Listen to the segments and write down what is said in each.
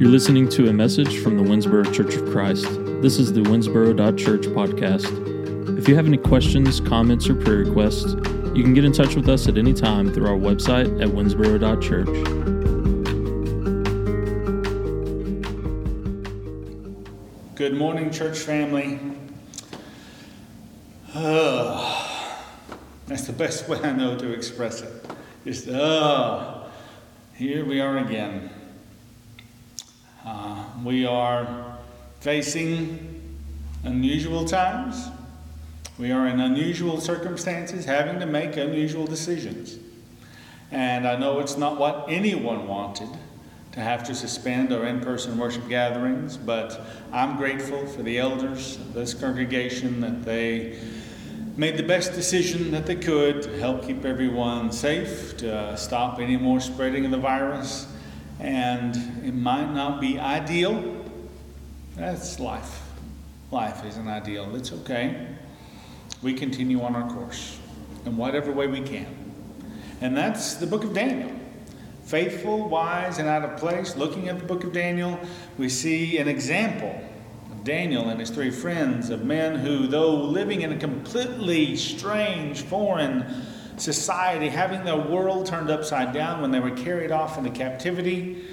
You're listening to a message from the Winsboro Church of Christ. This is the Winsboro.church podcast. If you have any questions, comments, or prayer requests, you can get in touch with us at any time through our website at winsboro.church. Good morning, church family. Uh, that's the best way I know to express it. Just, uh, here we are again. Uh, we are facing unusual times. We are in unusual circumstances, having to make unusual decisions. And I know it's not what anyone wanted to have to suspend our in person worship gatherings, but I'm grateful for the elders of this congregation that they made the best decision that they could to help keep everyone safe, to stop any more spreading of the virus. And it might not be ideal. That's life. Life isn't ideal. It's okay. We continue on our course in whatever way we can. And that's the book of Daniel. Faithful, wise, and out of place. Looking at the book of Daniel, we see an example of Daniel and his three friends, of men who, though living in a completely strange, foreign society, having their world turned upside down when they were carried off into captivity,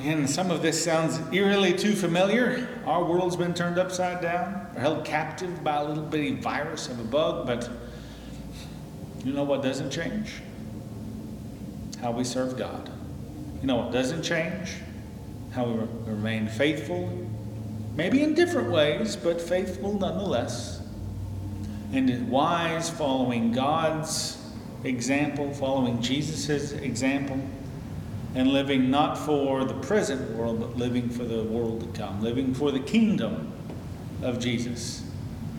and some of this sounds eerily too familiar. Our world's been turned upside down, or held captive by a little bitty virus of a bug, but you know what doesn't change? How we serve God. You know what doesn't change? How we remain faithful maybe in different ways, but faithful nonetheless, and is wise, following God's example, following Jesus' example, and living not for the present world, but living for the world to come, living for the kingdom of Jesus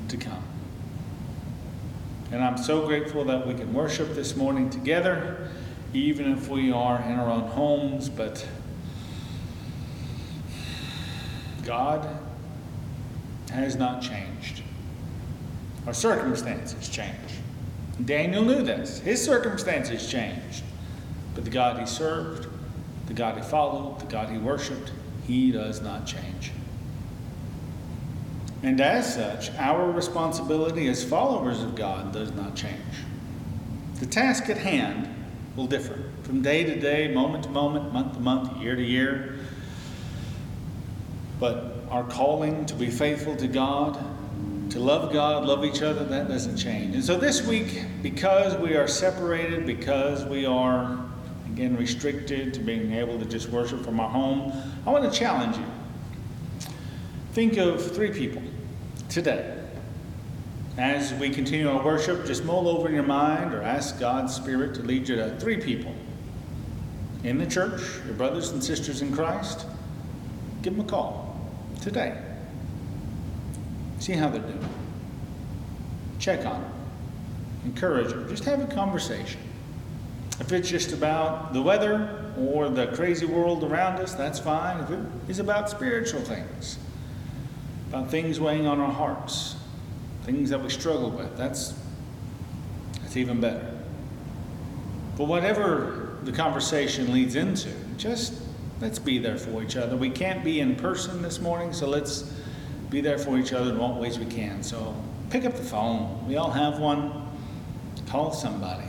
to come. And I'm so grateful that we can worship this morning together, even if we are in our own homes, but God has not changed. Our circumstances change. Daniel knew this. His circumstances changed. But the God he served, the God he followed, the God he worshiped, he does not change. And as such, our responsibility as followers of God does not change. The task at hand will differ from day to day, moment to moment, month to month, year to year. But our calling to be faithful to God, to love God, love each other, that doesn't change. And so this week, because we are separated, because we are, again, restricted to being able to just worship from our home, I want to challenge you. Think of three people today. As we continue our worship, just mull over in your mind or ask God's Spirit to lead you to three people in the church, your brothers and sisters in Christ. Give them a call today. See how they're doing. Check on them. Encourage them. Just have a conversation. If it's just about the weather or the crazy world around us, that's fine. If it is about spiritual things, about things weighing on our hearts, things that we struggle with, that's, that's even better. But whatever the conversation leads into, just let's be there for each other. We can't be in person this morning, so let's be there for each other in what ways we can. So pick up the phone. We all have one. Call somebody.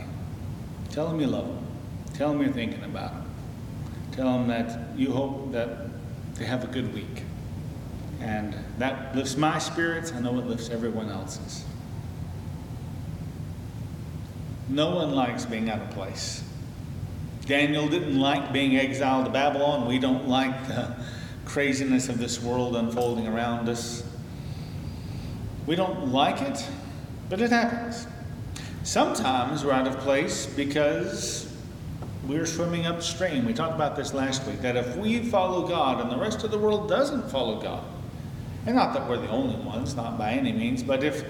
Tell them you love them. Tell them you're thinking about them. Tell them that you hope that they have a good week. And that lifts my spirits. I know it lifts everyone else's. No one likes being out of place. Daniel didn't like being exiled to Babylon. We don't like the craziness of this world unfolding around us. We don't like it, but it happens. Sometimes we're out of place because we're swimming upstream. We talked about this last week that if we follow God and the rest of the world doesn't follow God, and not that we're the only ones, not by any means, but if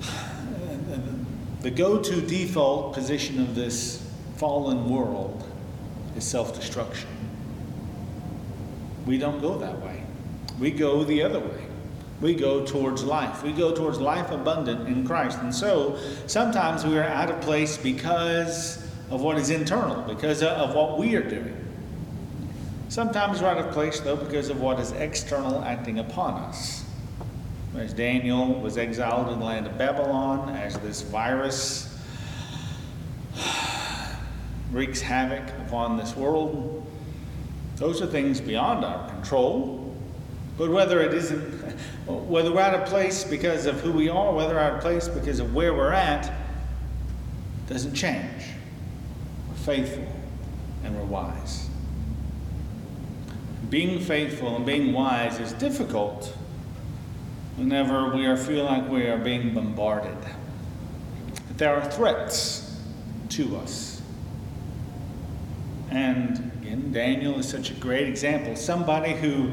the go to default position of this fallen world is self destruction. We don't go that way. We go the other way. We go towards life. We go towards life abundant in Christ. And so sometimes we are out of place because of what is internal, because of what we are doing. Sometimes we're out of place, though, because of what is external acting upon us. As Daniel was exiled in the land of Babylon, as this virus wreaks havoc upon this world, those are things beyond our control. But whether it isn't, whether we're out of place because of who we are, whether we're out of place because of where we're at, doesn't change. We're faithful and we're wise. Being faithful and being wise is difficult whenever we are feel like we are being bombarded. There are threats to us. And again, Daniel is such a great example. Somebody who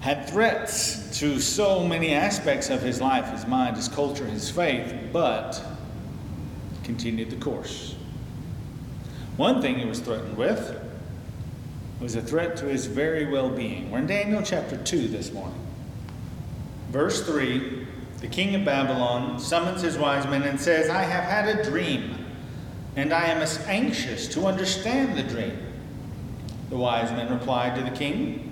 had threats to so many aspects of his life, his mind, his culture, his faith, but continued the course. One thing he was threatened with was a threat to his very well being. We're in Daniel chapter 2 this morning. Verse 3 The king of Babylon summons his wise men and says, I have had a dream, and I am as anxious to understand the dream. The wise men replied to the king,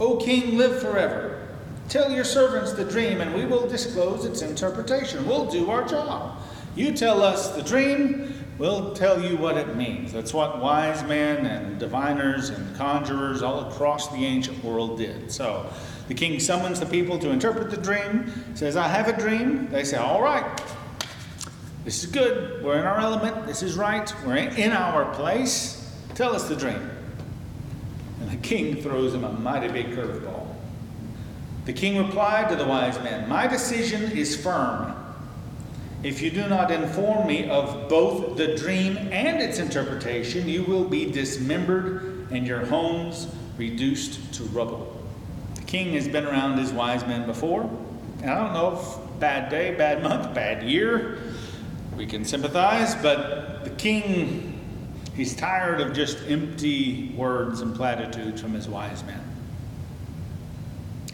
O king, live forever. Tell your servants the dream, and we will disclose its interpretation. We'll do our job. You tell us the dream, we'll tell you what it means. That's what wise men and diviners and conjurers all across the ancient world did. So the king summons the people to interpret the dream, says, I have a dream. They say, All right, this is good. We're in our element. This is right. We're in our place. Tell us the dream. King throws him a mighty big curveball. The king replied to the wise men, My decision is firm. If you do not inform me of both the dream and its interpretation, you will be dismembered and your homes reduced to rubble. The king has been around his wise men before, and I don't know if bad day, bad month, bad year, we can sympathize, but the king, he's tired of just empty words and platitudes from his wise men.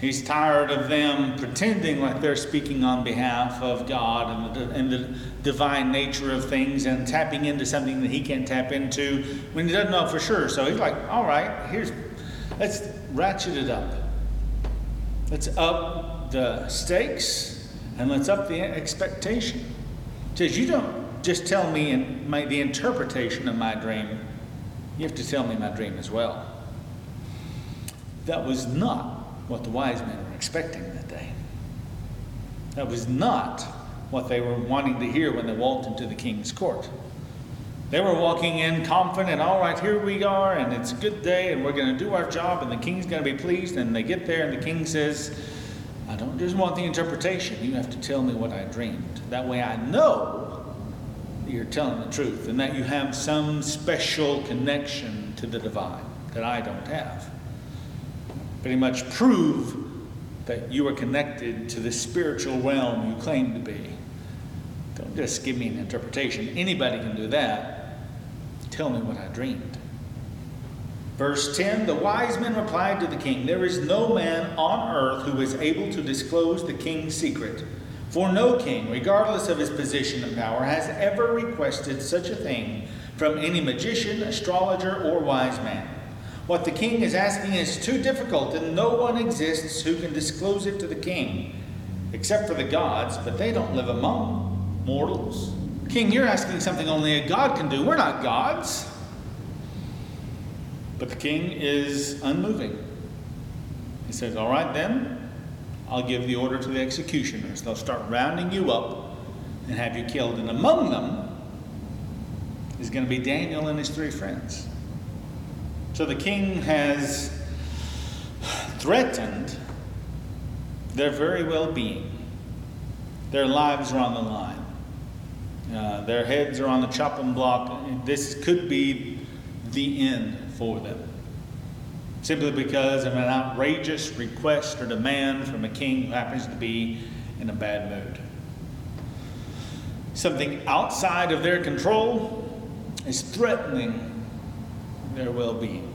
He's tired of them pretending like they're speaking on behalf of God and the, and the divine nature of things and tapping into something that he can't tap into when he doesn't know for sure. So he's like, all right, here's, let's ratchet it up. Let's up the stakes and let's up the expectation. Says, you don't just tell me the interpretation of my dream, you have to tell me my dream as well. That was not what the wise men were expecting that day. That was not what they were wanting to hear when they walked into the king's court. They were walking in confident, all right, here we are, and it's a good day, and we're going to do our job, and the king's going to be pleased. And they get there, and the king says, I don't just want the interpretation. You have to tell me what I dreamed. That way I know you're telling the truth and that you have some special connection to the divine that I don't have pretty much prove that you are connected to the spiritual realm you claim to be. Don't just give me an interpretation. Anybody can do that. Tell me what I dreamed. Verse 10 The wise men replied to the king, There is no man on earth who is able to disclose the king's secret. For no king, regardless of his position and power, has ever requested such a thing from any magician, astrologer, or wise man. What the king is asking is too difficult, and no one exists who can disclose it to the king, except for the gods, but they don't live among mortals. King, you're asking something only a god can do. We're not gods. But the king is unmoving. He says, All right, then, I'll give the order to the executioners. They'll start rounding you up and have you killed. And among them is going to be Daniel and his three friends. So the king has threatened their very well being. Their lives are on the line. Uh, their heads are on the chopping block. This could be the end for them. Simply because of an outrageous request or demand from a king who happens to be in a bad mood. Something outside of their control is threatening their well being.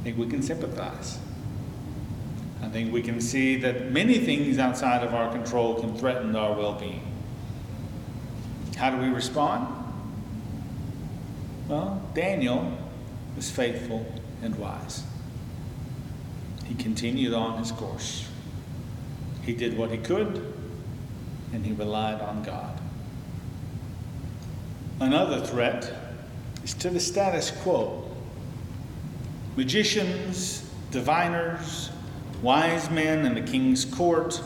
I think we can sympathize. I think we can see that many things outside of our control can threaten our well being. How do we respond? Well, Daniel was faithful and wise. He continued on his course. He did what he could, and he relied on God. Another threat is to the status quo. Magicians, diviners, wise men in the king's court,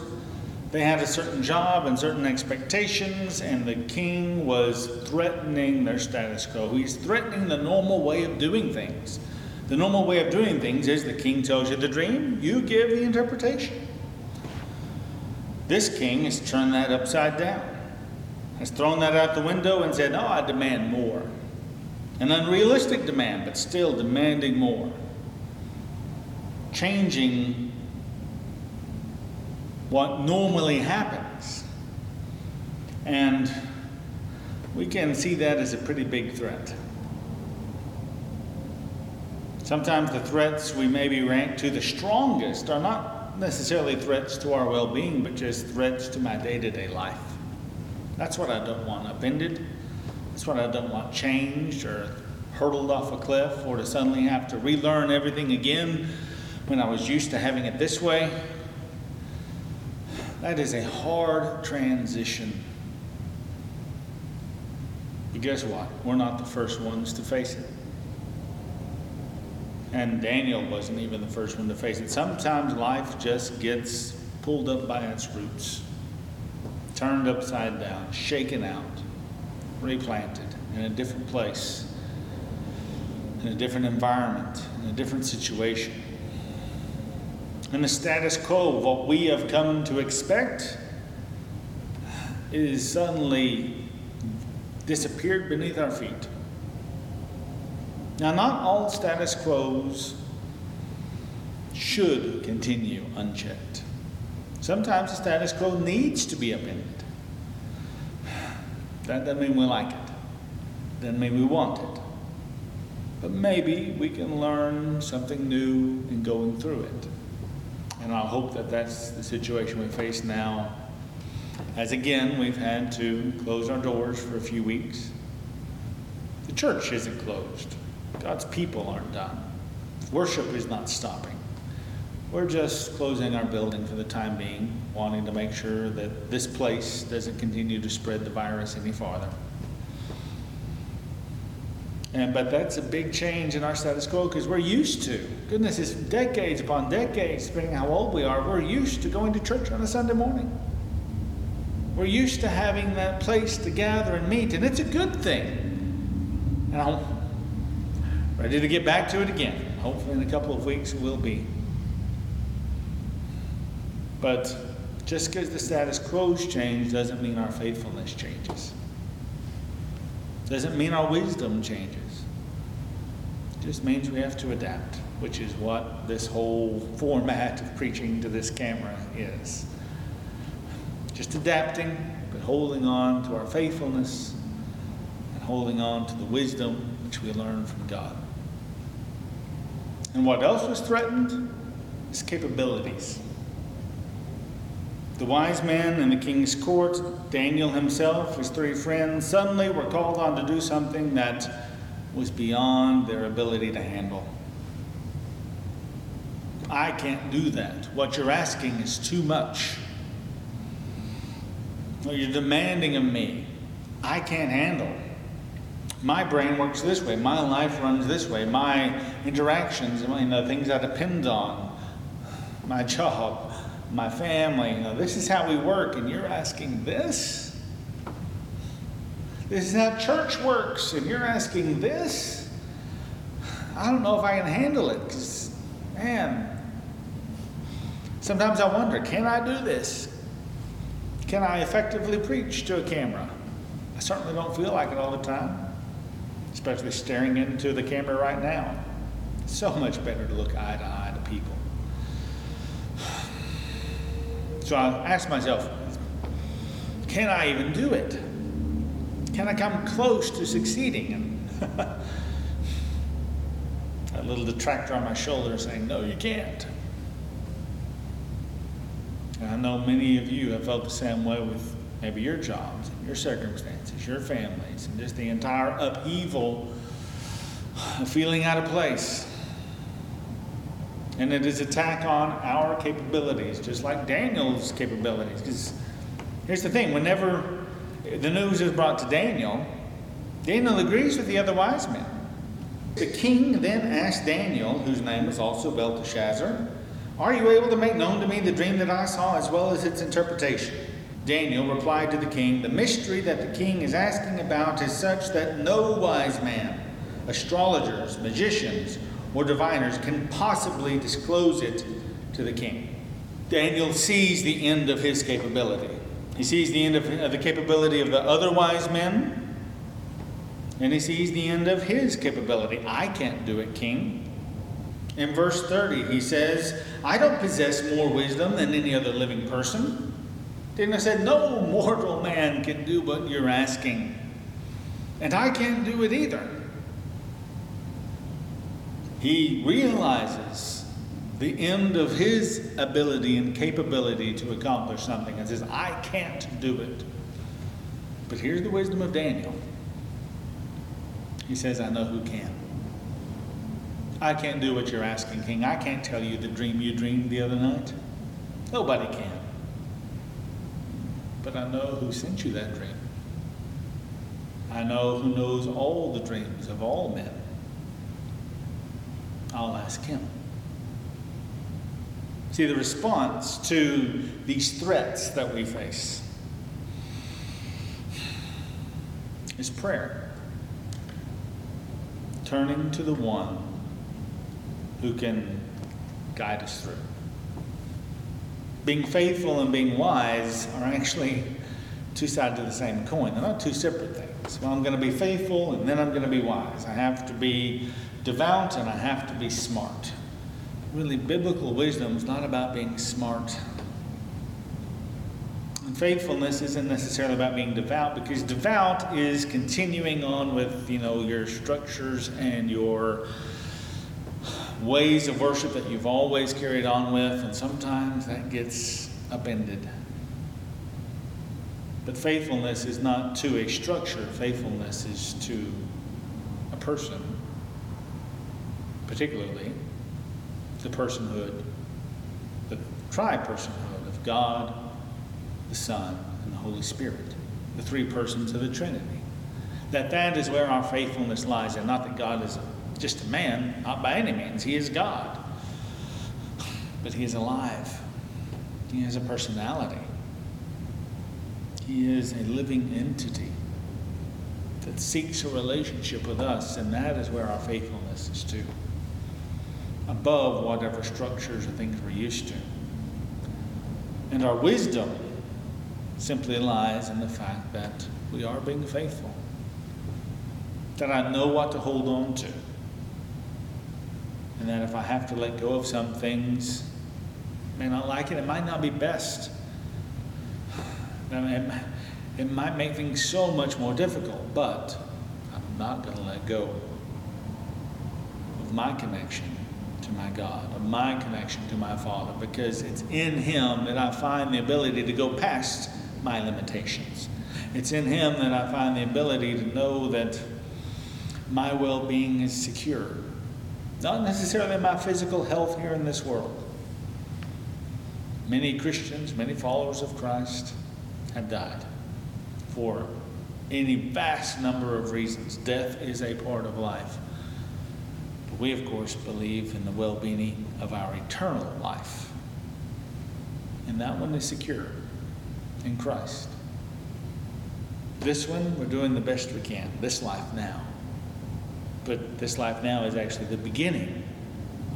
they had a certain job and certain expectations, and the king was threatening their status quo. He's threatening the normal way of doing things. The normal way of doing things is the king tells you the dream, you give the interpretation. This king has turned that upside down, has thrown that out the window and said, Oh, I demand more. An unrealistic demand, but still demanding more. Changing what normally happens. And we can see that as a pretty big threat. Sometimes the threats we maybe rank to the strongest are not necessarily threats to our well being, but just threats to my day to day life. That's what I don't want upended. That's what I don't want changed or hurtled off a cliff or to suddenly have to relearn everything again when I was used to having it this way. That is a hard transition. But guess what? We're not the first ones to face it. And Daniel wasn't even the first one to face it. Sometimes life just gets pulled up by its roots, turned upside down, shaken out, replanted in a different place, in a different environment, in a different situation. And the status quo what we have come to expect is suddenly disappeared beneath our feet. Now, not all status quos should continue unchecked. Sometimes the status quo needs to be upended. That doesn't mean we like it, doesn't mean we want it. But maybe we can learn something new in going through it. And I hope that that's the situation we face now. As again, we've had to close our doors for a few weeks. The church isn't closed. God's people aren't done. Worship is not stopping. We're just closing our building for the time being, wanting to make sure that this place doesn't continue to spread the virus any farther. And but that's a big change in our status quo because we're used to. Goodness, it's decades upon decades, depending how old we are. We're used to going to church on a Sunday morning. We're used to having that place to gather and meet, and it's a good thing. And I'm ready to get back to it again. Hopefully, in a couple of weeks, we'll be. But just because the status quo's changed doesn't mean our faithfulness changes. Doesn't mean our wisdom changes. It just means we have to adapt, which is what this whole format of preaching to this camera is. Just adapting, but holding on to our faithfulness and holding on to the wisdom which we learn from God. And what else was threatened? His capabilities. The wise men in the king's court, Daniel himself, his three friends, suddenly were called on to do something that was beyond their ability to handle. I can't do that. What you're asking is too much. What you're demanding of me, I can't handle. My brain works this way. My life runs this way. My interactions, you know, the things I depend on, my job, my family. You know, this is how we work, and you're asking this? This is how church works, and you're asking this? I don't know if I can handle it, because, man, sometimes I wonder can I do this? Can I effectively preach to a camera? I certainly don't feel like it all the time, especially staring into the camera right now. It's so much better to look eye to eye to people. So I asked myself, can I even do it? Can I come close to succeeding? A little detractor on my shoulder saying, no, you can't. And I know many of you have felt the same way with maybe your jobs, your circumstances, your families, and just the entire upheaval feeling out of place. And it is attack on our capabilities, just like Daniel's capabilities. Because here's the thing whenever the news is brought to Daniel, Daniel agrees with the other wise men. The king then asked Daniel, whose name was also Belteshazzar, Are you able to make known to me the dream that I saw as well as its interpretation? Daniel replied to the king, The mystery that the king is asking about is such that no wise man, astrologers, magicians, or diviners can possibly disclose it to the king. Daniel sees the end of his capability. He sees the end of, of the capability of the other wise men, and he sees the end of his capability. I can't do it, king. In verse 30, he says, I don't possess more wisdom than any other living person. Daniel said, No mortal man can do what you're asking, and I can't do it either. He realizes the end of his ability and capability to accomplish something and says, I can't do it. But here's the wisdom of Daniel. He says, I know who can. I can't do what you're asking, King. I can't tell you the dream you dreamed the other night. Nobody can. But I know who sent you that dream. I know who knows all the dreams of all men. I'll ask him. See, the response to these threats that we face is prayer. Turning to the one who can guide us through. Being faithful and being wise are actually two sides of the same coin. They're not two separate things. Well, I'm going to be faithful and then I'm going to be wise. I have to be devout and I have to be smart. Really, biblical wisdom is not about being smart. And faithfulness isn't necessarily about being devout because devout is continuing on with, you know, your structures and your ways of worship that you've always carried on with, and sometimes that gets upended. But faithfulness is not to a structure, faithfulness is to a person particularly the personhood, the tri-personhood of God, the Son, and the Holy Spirit, the three persons of the Trinity. That that is where our faithfulness lies, and not that God is just a man, not by any means. He is God. But he is alive. He has a personality. He is a living entity that seeks a relationship with us, and that is where our faithfulness is to above whatever structures or things we're used to. And our wisdom simply lies in the fact that we are being faithful, that I know what to hold on to, and that if I have to let go of some things, I may not like it, it might not be best. It might make things so much more difficult, but I'm not going to let go of my connection to my God, of my connection to my Father, because it's in Him that I find the ability to go past my limitations. It's in Him that I find the ability to know that my well being is secure. Not necessarily my physical health here in this world. Many Christians, many followers of Christ have died for any vast number of reasons. Death is a part of life. We, of course, believe in the well being of our eternal life. And that one is secure in Christ. This one, we're doing the best we can, this life now. But this life now is actually the beginning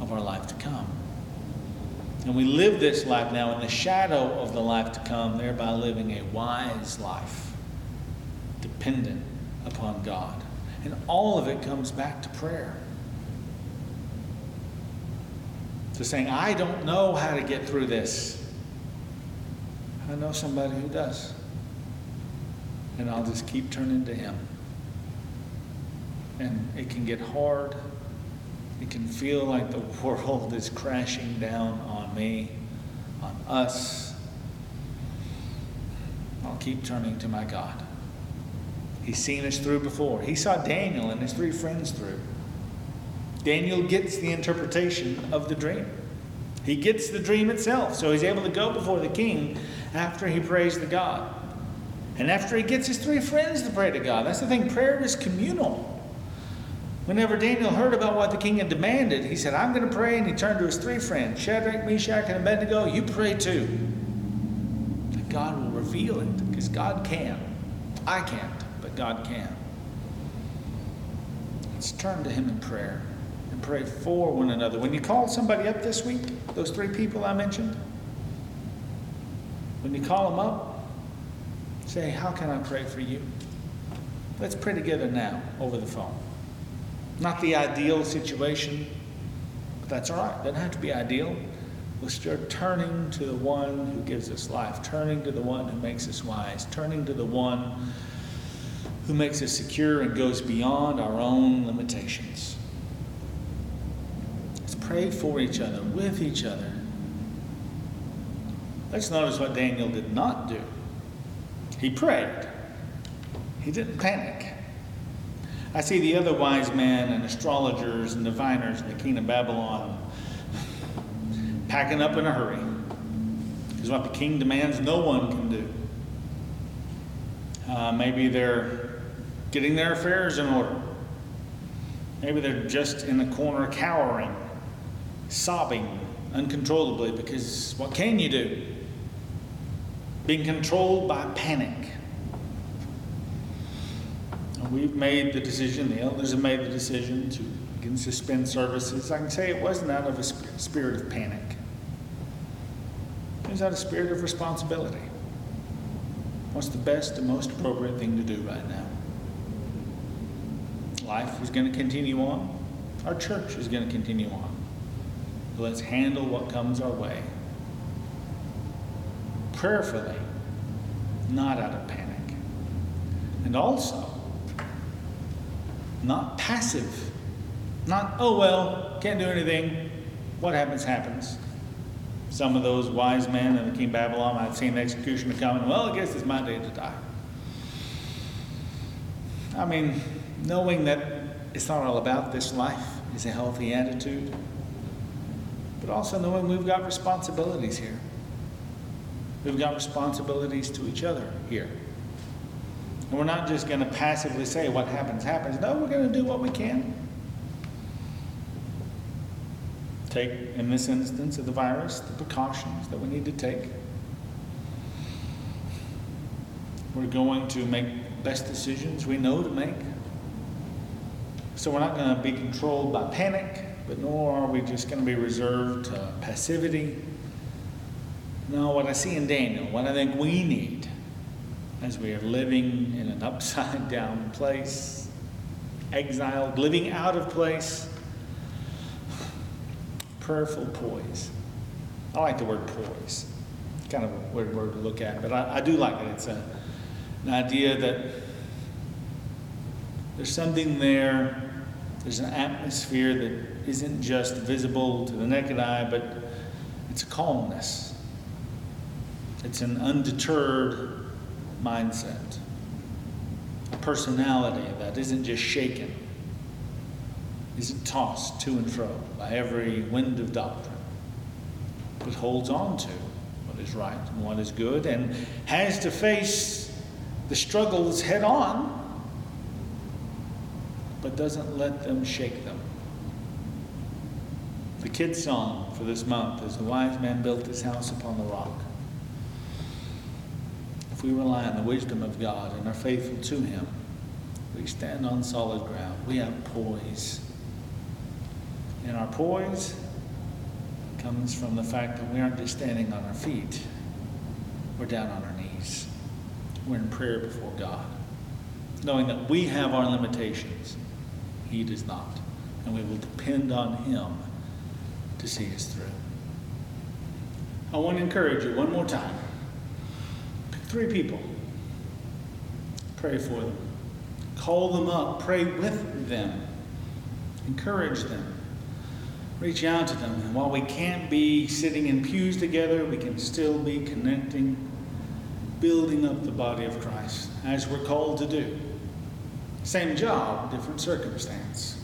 of our life to come. And we live this life now in the shadow of the life to come, thereby living a wise life, dependent upon God. And all of it comes back to prayer. To saying, I don't know how to get through this. I know somebody who does. And I'll just keep turning to him. And it can get hard. It can feel like the world is crashing down on me, on us. I'll keep turning to my God. He's seen us through before. He saw Daniel and his three friends through. Daniel gets the interpretation of the dream. He gets the dream itself, so he's able to go before the king after he prays to God. And after he gets his three friends to pray to God. That's the thing, prayer is communal. Whenever Daniel heard about what the king had demanded, he said, I'm going to pray. And he turned to his three friends, Shadrach, Meshach, and Abednego, you pray too. And God will reveal it because God can. I can't, but God can. Let's turn to him in prayer pray for one another. When you call somebody up this week, those three people I mentioned, when you call them up, say, How can I pray for you? Let's pray together now over the phone. Not the ideal situation, but that's all right. Doesn't have to be ideal. We'll start turning to the one who gives us life, turning to the one who makes us wise, turning to the one who makes us secure and goes beyond our own limitations. Pray for each other, with each other. Let's notice what Daniel did not do. He prayed, he didn't panic. I see the other wise men and astrologers and diviners in the kingdom of Babylon packing up in a hurry. Because what the king demands, no one can do. Uh, maybe they're getting their affairs in order. Maybe they're just in the corner cowering, sobbing uncontrollably because what can you do? Being controlled by panic. We've made the decision, the elders have made the decision to again suspend services. I can say it wasn't out of a spirit of panic. It was out of a spirit of responsibility. What's the best and most appropriate thing to do right now? Life is going to continue on. Our church is going to continue on. Let's handle what comes our way prayerfully, not out of panic. And also, not passive. Not, oh well, can't do anything. What happens, happens. Some of those wise men in the king Babylon have seen the executioner coming. Well, I guess it's my day to die. I mean, knowing that it's not all about this life is a healthy attitude, but also knowing we've got responsibilities here. We've got responsibilities to each other here. And we're not just going to passively say what happens, happens. No, we're going to do what we can. Take, in this instance of the virus, the precautions that we need to take. We're going to make best decisions we know to make. So we're not going to be controlled by panic, but nor are we just going to be reserved to passivity. No, what I see in Daniel, what I think we need as we are living in an upside down place, exiled, living out of place. Prayerful poise. I like the word poise. Kind of a weird word to look at, but I, I do like it. It's a, an idea that there's something there, there's an atmosphere that isn't just visible to the naked eye, but it's a calmness. It's an undeterred mindset, a personality that isn't just shaken, isn't tossed to and fro by every wind of doctrine, but holds on to what is right and what is good and has to face the struggles head on, but doesn't let them shake them. The kids' song for this month is The Wise Man Built His House Upon the Rock If we rely on the wisdom of God and are faithful to Him, we stand on solid ground. We have poise. And our poise comes from the fact that we aren't just standing on our feet, we're down on our knees. We're in prayer before God, knowing that we have our limitations, He does not. And we will depend on Him to see us through. I want to encourage you one more time. Three people. Pray for them. Call them up. Pray with them. Encourage them. Reach out to them. And while we can't be sitting in pews together, we can still be connecting, building up the body of Christ as we're called to do. Same job, different circumstance.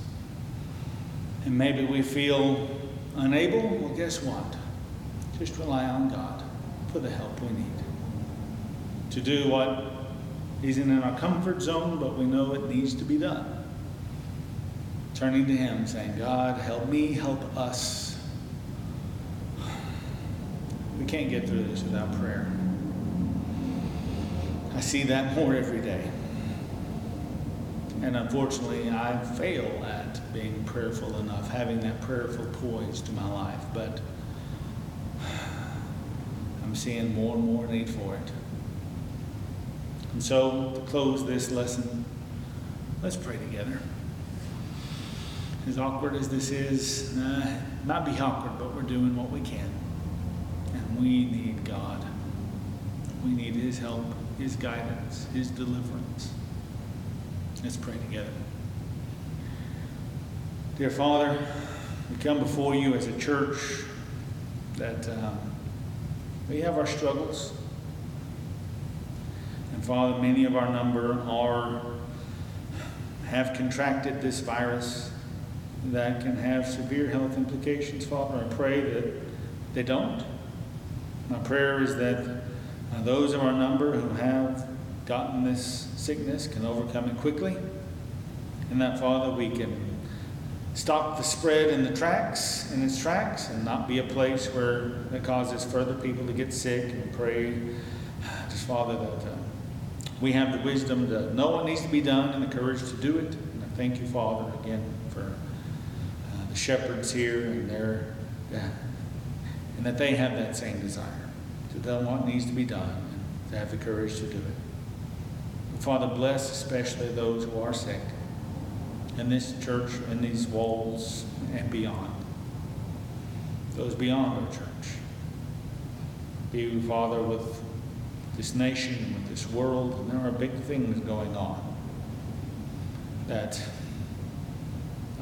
and maybe we feel unable, well, guess what? Just rely on God for the help we need to do what isn't in our comfort zone, but we know it needs to be done. Turning to Him, saying, God, help me, help us. We can't get through this without prayer. I see that more every day. And unfortunately, I fail at being prayerful enough, having that prayerful poise to my life. But I'm seeing more and more need for it. And so, to close this lesson, let's pray together. As awkward as this is, uh, might be awkward, but we're doing what we can. And we need God. We need His help, His guidance, His deliverance. Let's pray together. Dear Father, we come before you as a church that um, we have our struggles. And Father, many of our number are have contracted this virus that can have severe health implications. Father, I pray that they don't. My prayer is that uh, those of our number who have gotten this sickness can overcome it quickly. And that, Father, we can stop the spread in the tracks, in its tracks, and not be a place where it causes further people to get sick and pray. Just, Father, that uh, we have the wisdom to know what needs to be done and the courage to do it. And I thank you, Father, again for uh, the shepherds here and their, and that they have that same desire to know what needs to be done and to have the courage to do it. Father, bless especially those who are sick in this church, in these walls, and beyond. Those beyond our church. Be, Father, with this nation, with this world, and there are big things going on that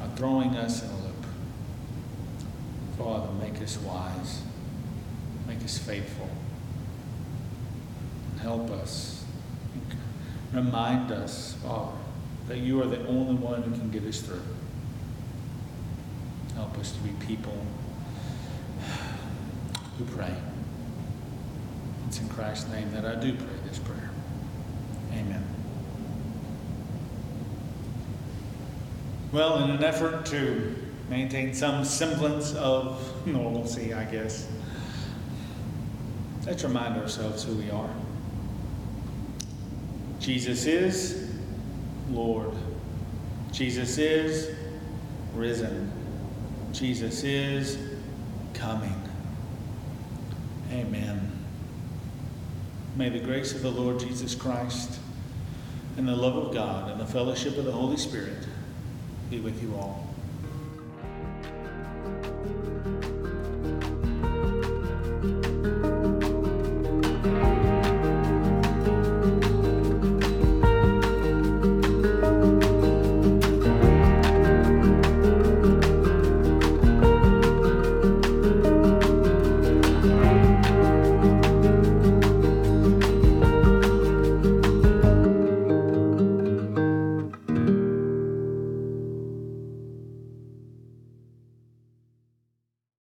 are throwing us in a loop. Father, make us wise, make us faithful, help us. Remind us, Father, that you are the only one who can get us through. Help us to be people who pray. It's in Christ's name that I do pray this prayer. Amen. Well, in an effort to maintain some semblance of normalcy, I guess, let's remind ourselves who we are. Jesus is Lord. Jesus is risen. Jesus is coming. Amen. May the grace of the Lord Jesus Christ and the love of God and the fellowship of the Holy Spirit be with you all.